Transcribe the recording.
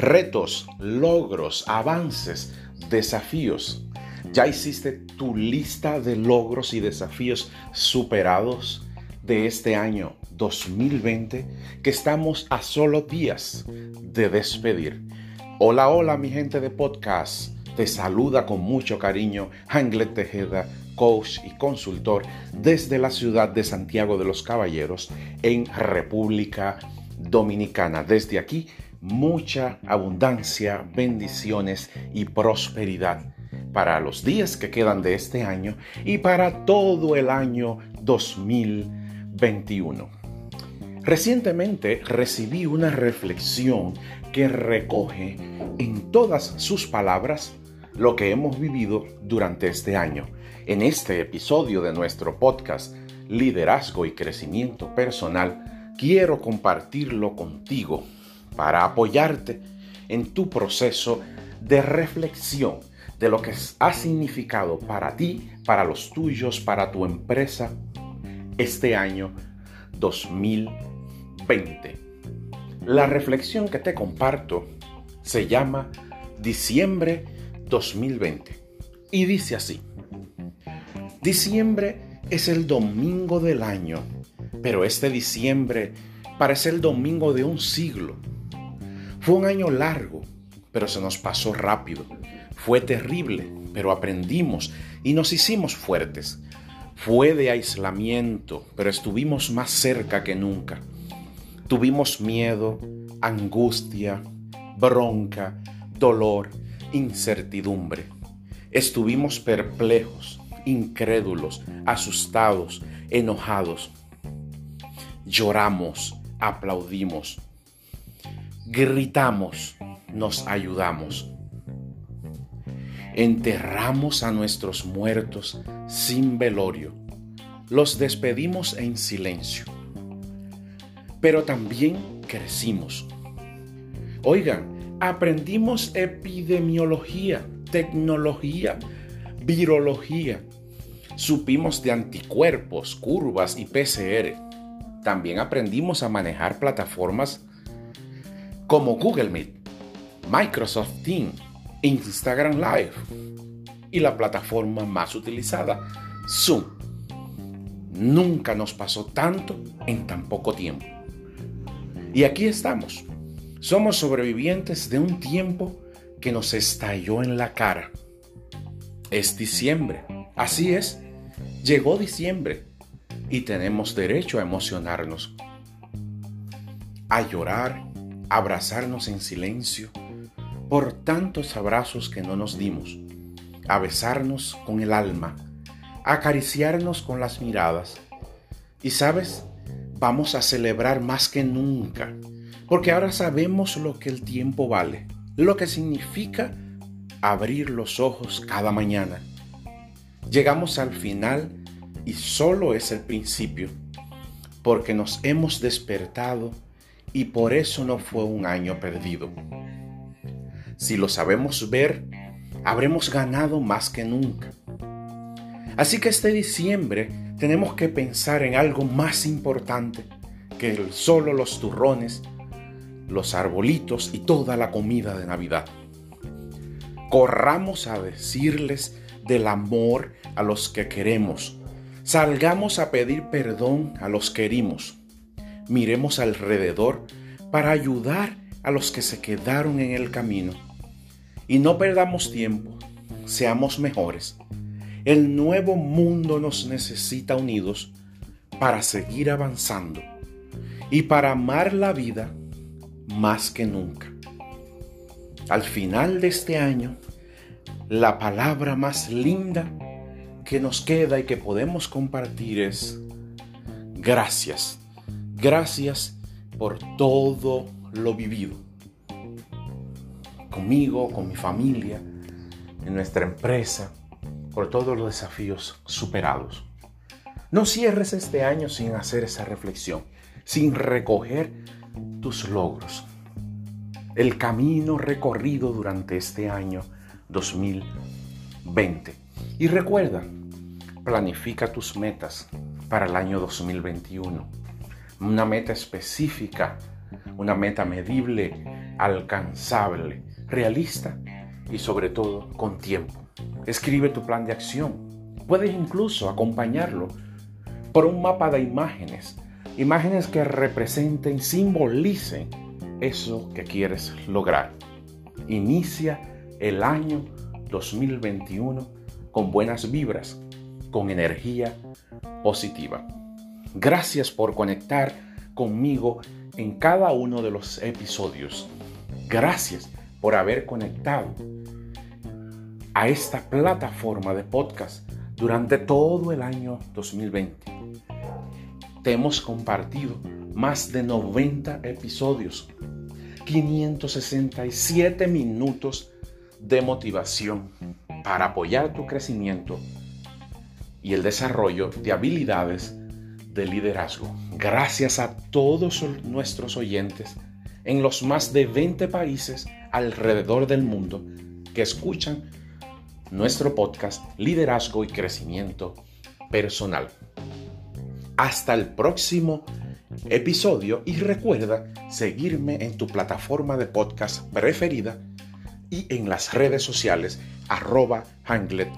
retos, logros, avances, desafíos. ¿Ya hiciste tu lista de logros y desafíos superados de este año 2020 que estamos a solo días de despedir? Hola, hola mi gente de podcast. Te saluda con mucho cariño Anglet Tejeda, coach y consultor desde la ciudad de Santiago de los Caballeros en República Dominicana. Desde aquí mucha abundancia, bendiciones y prosperidad para los días que quedan de este año y para todo el año 2021. Recientemente recibí una reflexión que recoge en todas sus palabras lo que hemos vivido durante este año. En este episodio de nuestro podcast Liderazgo y Crecimiento Personal, quiero compartirlo contigo para apoyarte en tu proceso de reflexión de lo que ha significado para ti, para los tuyos, para tu empresa este año 2020. La reflexión que te comparto se llama Diciembre 2020 y dice así. Diciembre es el domingo del año, pero este diciembre parece el domingo de un siglo fue un año largo, pero se nos pasó rápido. Fue terrible, pero aprendimos y nos hicimos fuertes. Fue de aislamiento, pero estuvimos más cerca que nunca. Tuvimos miedo, angustia, bronca, dolor, incertidumbre. Estuvimos perplejos, incrédulos, asustados, enojados. Lloramos, aplaudimos, gritamos, nos ayudamos. Enterramos a nuestros muertos sin velorio. Los despedimos en silencio. Pero también crecimos. Oigan, aprendimos epidemiología, tecnología, virología. Supimos de anticuerpos, curvas y PCR. También aprendimos a manejar plataformas como Google Meet, Microsoft Teams, Instagram Live y la plataforma más utilizada, Zoom. Nunca nos pasó tanto en tan poco tiempo. Y aquí estamos. Somos sobrevivientes de un tiempo que nos estalló en la cara. Es diciembre. Así es. Llegó diciembre y tenemos derecho a emocionarnos, a llorar abrazarnos en silencio por tantos abrazos que no nos dimos, a besarnos con el alma, a acariciarnos con las miradas. Y sabes, vamos a celebrar más que nunca, porque ahora sabemos lo que el tiempo vale, lo que significa abrir los ojos cada mañana. Llegamos al final y solo es el principio, porque nos hemos despertado y por eso no fue un año perdido. Si lo sabemos ver, habremos ganado más que nunca. Así que este diciembre tenemos que pensar en algo más importante que solo los turrones, los arbolitos y toda la comida de Navidad. Corramos a decirles del amor a los que queremos. Salgamos a pedir perdón a los que herimos miremos alrededor para ayudar a los que se quedaron en el camino. Y no perdamos tiempo, seamos mejores. El nuevo mundo nos necesita unidos para seguir avanzando y para amar la vida más que nunca. Al final de este año, la palabra más linda que nos queda y que podemos compartir es gracias. Gracias por todo lo vivido. Conmigo, con mi familia, en nuestra empresa, por todos los desafíos superados. No cierres este año sin hacer esa reflexión, sin recoger tus logros, el camino recorrido durante este año 2020. Y recuerda, planifica tus metas para el año 2021 una meta específica, una meta medible, alcanzable, realista y sobre todo con tiempo. Escribe tu plan de acción. Puedes incluso acompañarlo por un mapa de imágenes, imágenes que representen, simbolicen eso que quieres lograr. Inicia el año 2021 con buenas vibras, con energía positiva. Gracias por conectar conmigo en cada uno de los episodios. Gracias por haber conectado a esta plataforma de podcast durante todo el año 2020. Te hemos compartido más de 90 episodios, 567 minutos de motivación para apoyar tu crecimiento y el desarrollo de habilidades de liderazgo. Gracias a todos nuestros oyentes en los más de 20 países alrededor del mundo que escuchan nuestro podcast Liderazgo y Crecimiento Personal. Hasta el próximo episodio y recuerda seguirme en tu plataforma de podcast preferida y en las redes sociales arroba Hanglet.